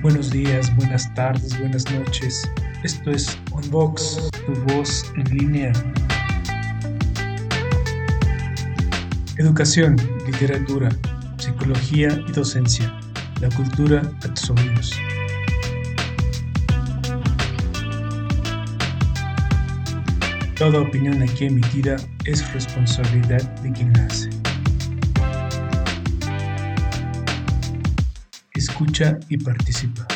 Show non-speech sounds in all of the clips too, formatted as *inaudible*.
Buenos días, buenas tardes, buenas noches. Esto es Unbox, tu voz en línea. Educación, literatura, psicología y docencia. La cultura a tus oídos. Toda opinión aquí emitida es responsabilidad de quien la hace. Escucha y participa.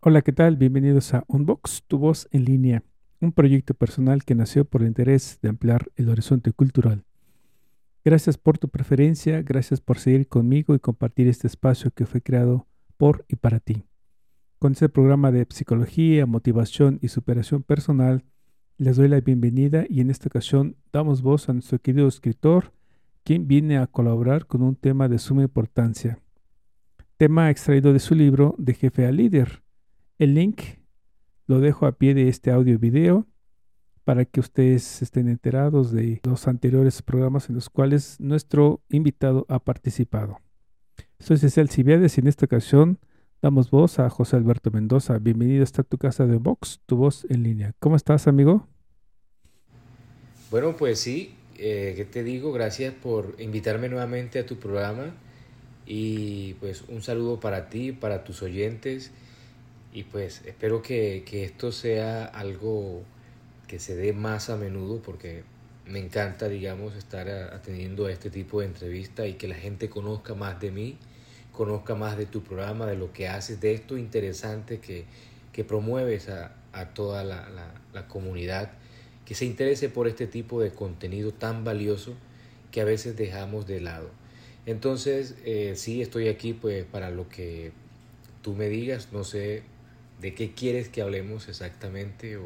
Hola, ¿qué tal? Bienvenidos a Unbox, tu voz en línea, un proyecto personal que nació por el interés de ampliar el horizonte cultural. Gracias por tu preferencia, gracias por seguir conmigo y compartir este espacio que fue creado por y para ti. Con este programa de psicología, motivación y superación personal, les doy la bienvenida y en esta ocasión damos voz a nuestro querido escritor, quien viene a colaborar con un tema de suma importancia. Tema extraído de su libro De jefe a líder. El link lo dejo a pie de este audio video para que ustedes estén enterados de los anteriores programas en los cuales nuestro invitado ha participado. Soy Cecil Cibiades y en esta ocasión Damos voz a José Alberto Mendoza. Bienvenido a tu casa de Vox, tu voz en línea. ¿Cómo estás, amigo? Bueno, pues sí, eh, ¿qué te digo? Gracias por invitarme nuevamente a tu programa y pues un saludo para ti, para tus oyentes y pues espero que, que esto sea algo que se dé más a menudo porque me encanta, digamos, estar atendiendo a este tipo de entrevistas y que la gente conozca más de mí conozca más de tu programa, de lo que haces, de esto interesante que, que promueves a, a toda la, la, comunidad, que se interese por este tipo de contenido tan valioso que a veces dejamos de lado. Entonces, eh, sí, estoy aquí pues para lo que tú me digas, no sé de qué quieres que hablemos exactamente o,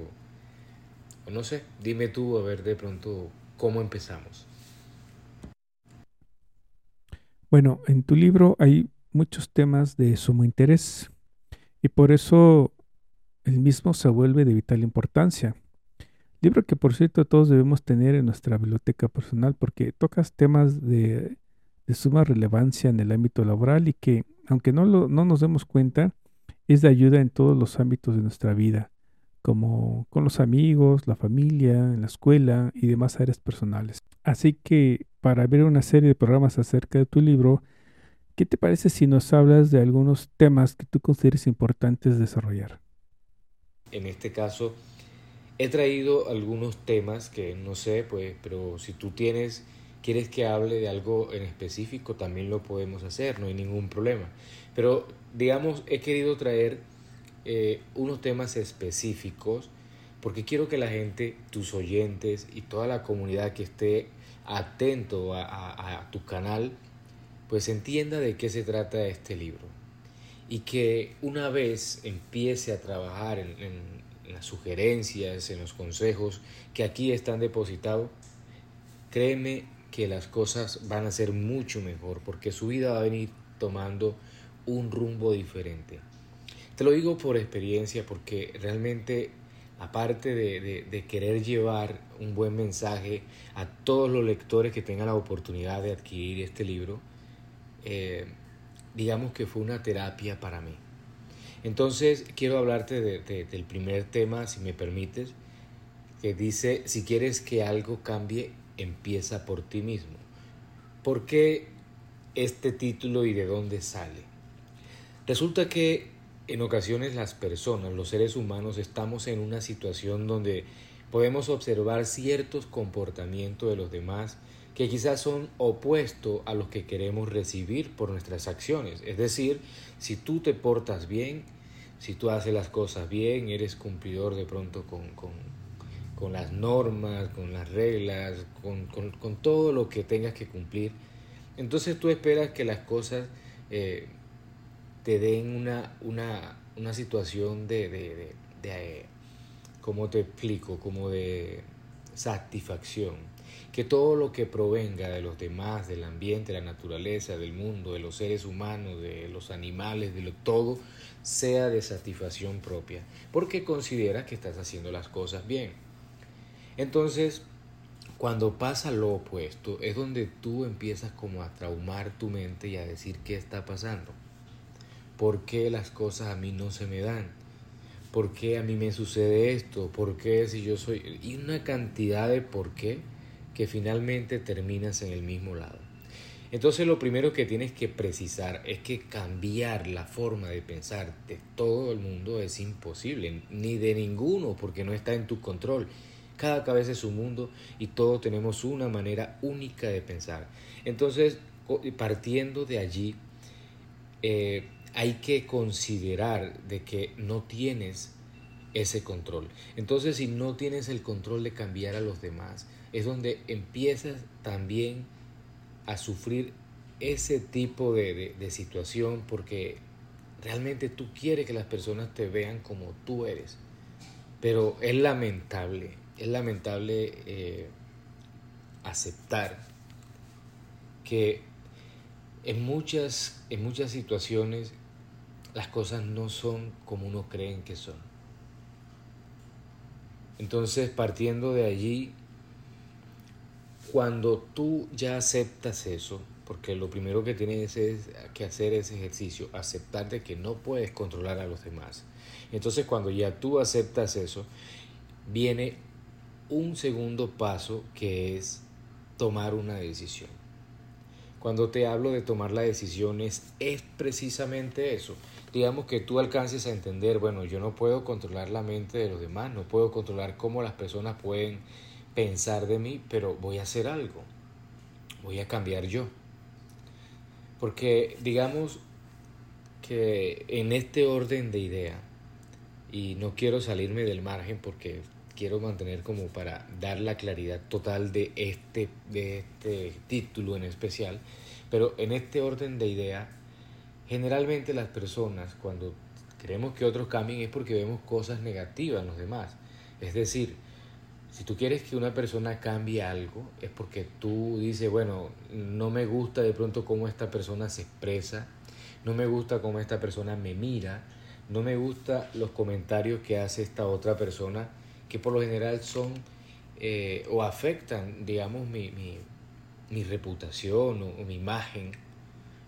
o no sé, dime tú a ver de pronto cómo empezamos. Bueno, en tu libro hay muchos temas de sumo interés y por eso el mismo se vuelve de vital importancia. Libro que por cierto todos debemos tener en nuestra biblioteca personal porque tocas temas de, suma relevancia en el ámbito laboral y que, aunque no, no nos demos cuenta, es de ayuda en todos los ámbitos de nuestra vida, como con los amigos, la familia, en la escuela y demás áreas personales. Así que para ver una serie de programas acerca de tu libro, ¿Qué te parece si nos hablas de algunos temas que tú consideres importantes desarrollar? En este caso, he traído algunos temas que no sé, pues, pero si tú tienes, quieres que hable de algo en específico, también lo podemos hacer, no hay ningún problema. Pero, digamos, he querido traer eh, unos temas específicos porque quiero que la gente, tus oyentes y toda la comunidad que esté atento a tu canal, pues entienda de qué se trata este libro y que una vez empiece a trabajar en, sugerencias, en los consejos que aquí están depositados, créeme que las cosas van a ser mucho mejor porque su vida va a venir tomando un rumbo diferente. Te lo digo por experiencia porque realmente aparte de, de, querer llevar un buen mensaje a todos los lectores que tengan la oportunidad de adquirir este libro, eh, digamos que fue una terapia para mí. Entonces quiero hablarte del primer tema, si me permites, que dice, si quieres que algo cambie, empieza por ti mismo. ¿Por qué este título y de dónde sale? Resulta que en ocasiones las personas, los seres humanos, estamos en una situación donde podemos observar ciertos comportamientos de los demás que quizás son opuestos a los que queremos recibir por nuestras acciones. Es decir, si tú te portas bien, si tú haces las cosas bien, eres cumplidor de pronto con, con, las normas, con las reglas, con, todo lo que tengas que cumplir, entonces tú esperas que las cosas eh, te den una, una, una situación de, de, de, de, ¿cómo te explico? Como de satisfacción que todo lo que provenga de los demás, del ambiente, la naturaleza, del mundo, de los seres humanos, de los animales, de lo, todo, sea de satisfacción propia, porque considera que estás haciendo las cosas bien. Entonces, cuando pasa lo opuesto, es donde tú empiezas como a traumar tu mente y a decir qué está pasando. ¿Por qué las cosas a mí no se me dan? ¿Por qué a mí me sucede esto? ¿Por qué si yo soy... Y una cantidad de por qué que finalmente terminas en el mismo lado. Entonces lo primero que tienes que precisar es que cambiar la forma de pensar de todo el mundo es imposible, ni de ninguno, porque no está en tu control. Cada cabeza es un mundo y todos tenemos una manera única de pensar. Entonces, partiendo de allí, eh, hay que considerar de que no tienes ese control. Entonces, si no tienes el control de cambiar a los demás, es donde empiezas también a sufrir ese tipo de, situación porque realmente tú quieres que las personas te vean como tú eres. Pero es lamentable, es lamentable eh, aceptar que en muchas, en muchas situaciones las cosas no son como uno cree que son. Entonces, partiendo de allí, cuando tú ya aceptas eso, porque lo primero que tienes que hacer es ejercicio, aceptar de que no puedes controlar a los demás. Entonces cuando ya tú aceptas eso, viene un segundo paso que es tomar una decisión. Cuando te hablo de tomar la decisión es, es precisamente eso. Digamos que tú alcances a entender, bueno, yo no puedo controlar la mente de los demás, no puedo controlar cómo las personas pueden pensar de mí, pero voy a hacer algo, voy a cambiar yo. Porque digamos que en este orden de idea, y no quiero salirme del margen porque quiero mantener como para dar la claridad total de este, de este título en especial, pero en este orden de idea, generalmente las personas cuando queremos que otros cambien es porque vemos cosas negativas en los demás. Es decir, si tú quieres que una persona cambie algo, es porque tú dices, bueno, no me gusta de pronto cómo esta persona se expresa, no me gusta cómo esta persona me mira, no me gusta los comentarios que hace esta otra persona, que por lo general son eh, o afectan, digamos, mi, mi, reputación o mi imagen.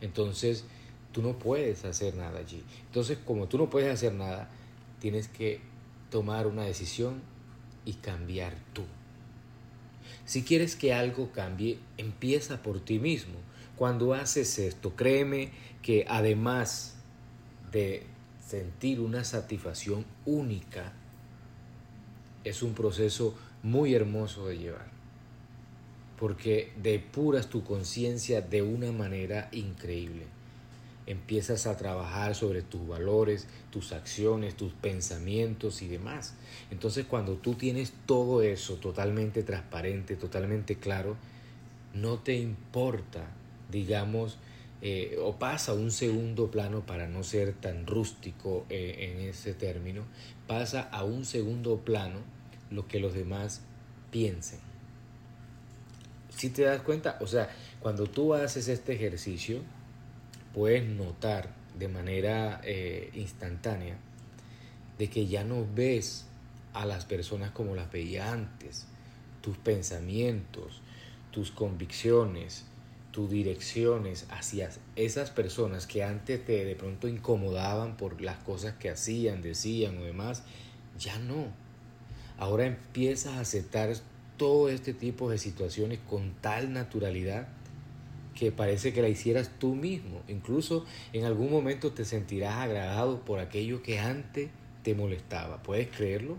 Entonces, tú no puedes hacer nada allí. Entonces, como tú no puedes hacer nada, tienes que tomar una decisión y cambiar tú. Si quieres que algo cambie, empieza por ti mismo. Cuando haces esto, créeme que además de sentir una satisfacción única, es un proceso muy hermoso de llevar, porque depuras tu conciencia de una manera increíble empiezas a trabajar sobre tus valores, tus acciones, tus pensamientos y demás. Entonces cuando tú tienes todo eso totalmente transparente, totalmente claro, no te importa, digamos, eh, o pasa a un segundo plano para no ser tan rústico eh, en ese término, pasa a un segundo plano lo que los demás piensen. Si te das cuenta, o sea, cuando tú haces este ejercicio, puedes notar de manera eh, instantánea de que ya no ves a las personas como las veía antes. Tus pensamientos, tus convicciones, tus direcciones hacia esas personas que antes te de pronto incomodaban por las cosas que hacían, decían o demás, ya no. Ahora empiezas a aceptar todo este tipo de situaciones con tal naturalidad que parece que la hicieras tú mismo. Incluso en algún momento te sentirás agradado por aquello que antes te molestaba. ¿Puedes creerlo?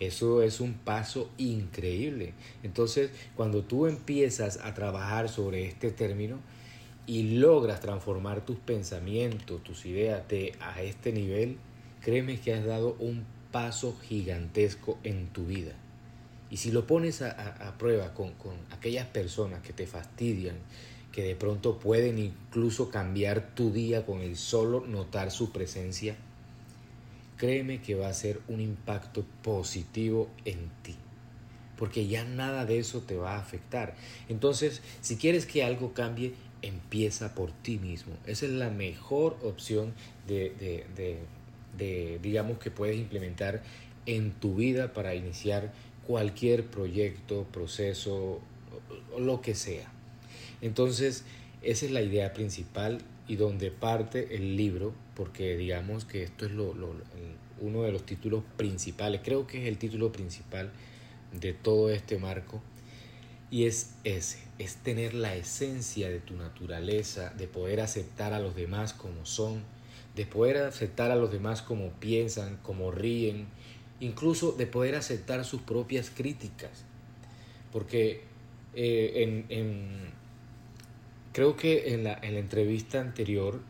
Eso es un paso increíble. Entonces, cuando tú empiezas a trabajar sobre este término y logras transformar tus pensamientos, tus ideas a este nivel, créeme que has dado un paso gigantesco en tu vida. Y si lo pones a, prueba con, con aquellas personas que te fastidian, que de pronto pueden incluso cambiar tu día con el solo notar su presencia, créeme que va a ser un impacto positivo en ti, porque ya nada de eso te va a afectar. Entonces, si quieres que algo cambie, empieza por ti mismo. Esa es la mejor opción de, de digamos, que puedes implementar en tu vida para iniciar cualquier proyecto, proceso lo que sea. Entonces, esa es la idea principal y donde parte el libro, porque digamos que esto es lo, uno de los títulos principales, creo que es el título principal de todo este marco, y es ese, es tener la esencia de tu naturaleza, de poder aceptar a los demás como son, de poder aceptar a los demás como piensan, como ríen, incluso de poder aceptar sus propias críticas. Porque eh, en, creo que en la, en la entrevista anterior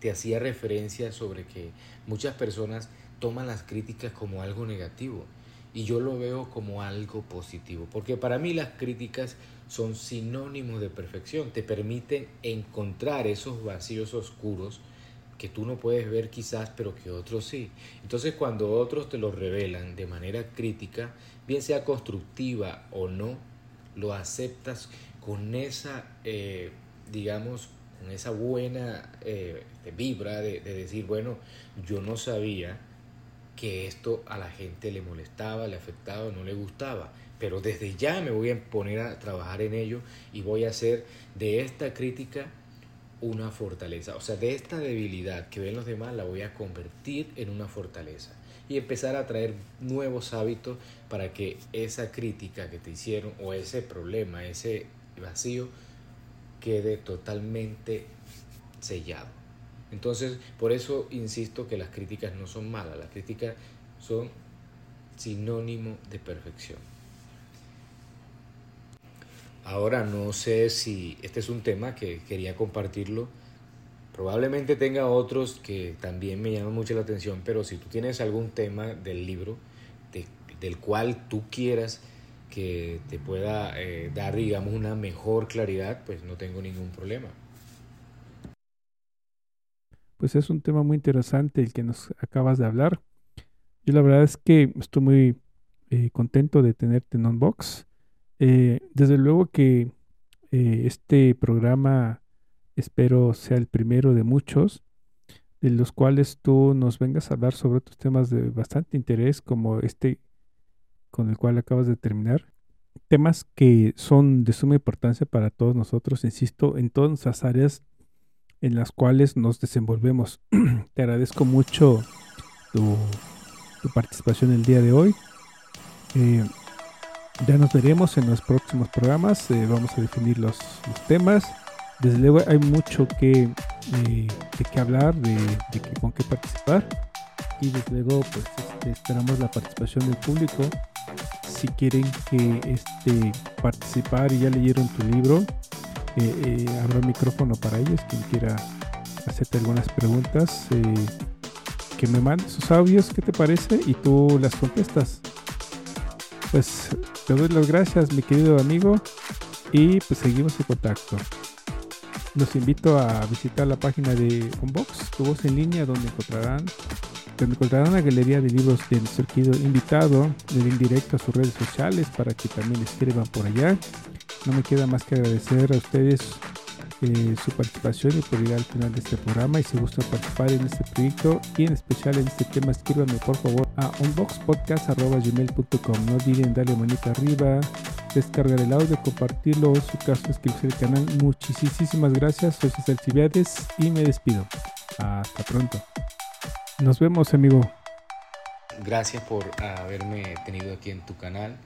te hacía referencia sobre que muchas personas toman las críticas como algo negativo y yo lo veo como algo positivo, porque para mí las críticas son sinónimos de perfección, te permiten encontrar esos vacíos oscuros que tú no puedes ver quizás, pero que otros sí. Entonces cuando otros te lo revelan de manera crítica, bien sea constructiva o no, lo aceptas con esa, eh, digamos, con esa buena eh, vibra de, de decir, bueno, yo no sabía que esto a la gente le molestaba, le afectaba, no le gustaba. Pero desde ya me voy a poner a trabajar en ello y voy a hacer de esta crítica una fortaleza. O sea, de esta debilidad que ven los demás la voy a convertir en una fortaleza. Y empezar a traer nuevos hábitos para que esa crítica que te hicieron o ese problema, ese vacío, quede totalmente sellado. Entonces, por eso insisto que las críticas no son malas, las críticas son sinónimo de perfección. Ahora no sé si este es un tema que quería compartirlo. Probablemente tenga otros que también me llaman mucho la atención, pero si tú tienes algún tema del libro del cual tú quieras que te pueda eh, dar, digamos, una mejor claridad, pues no tengo ningún problema pues es un tema muy interesante el que nos acabas de hablar. Yo la verdad es que estoy muy eh, contento de tenerte en Unbox. Eh, desde luego que eh, este programa espero sea el primero de muchos, de los cuales tú nos vengas a hablar sobre otros temas de bastante interés, como este con el cual acabas de terminar. Temas que son de suma importancia para todos nosotros, insisto, en todas nuestras áreas en las cuales nos desenvolvemos. *clears throat* Te agradezco mucho tu, participación el día de hoy. Eh, ya nos veremos en los próximos programas. Eh, vamos a definir los, temas. Desde luego hay mucho que, eh, de qué hablar, de, con qué participar. Y desde luego pues este, esperamos la participación del público. Si quieren que este, participar y ya leyeron tu libro, eh, eh, habrá micrófono para ellos, quien quiera hacerte algunas preguntas, eh, que me mande sus audios, ¿qué te parece? Y tú las contestas. Pues te doy las gracias, mi querido amigo, y pues seguimos en contacto. Los invito a visitar la página de Unbox, tu voz en línea, donde encontrarán encontrarán una galería de libros de nuestro querido invitado, de link directo a sus redes sociales para que también escriban por allá. No me queda más que agradecer a ustedes eh, su participación y por llegar al final de este programa. Y si gustan participar en este proyecto y en especial en este tema escríbanme por favor a unboxpodcast.gmail.com no olviden darle manita arriba descargar el audio, compartirlo en su caso suscribirse al canal. Muchísimas gracias. Soy César Cibiades y me despido. Hasta pronto nos vemos amigo. Gracias por haberme tenido aquí en tu canal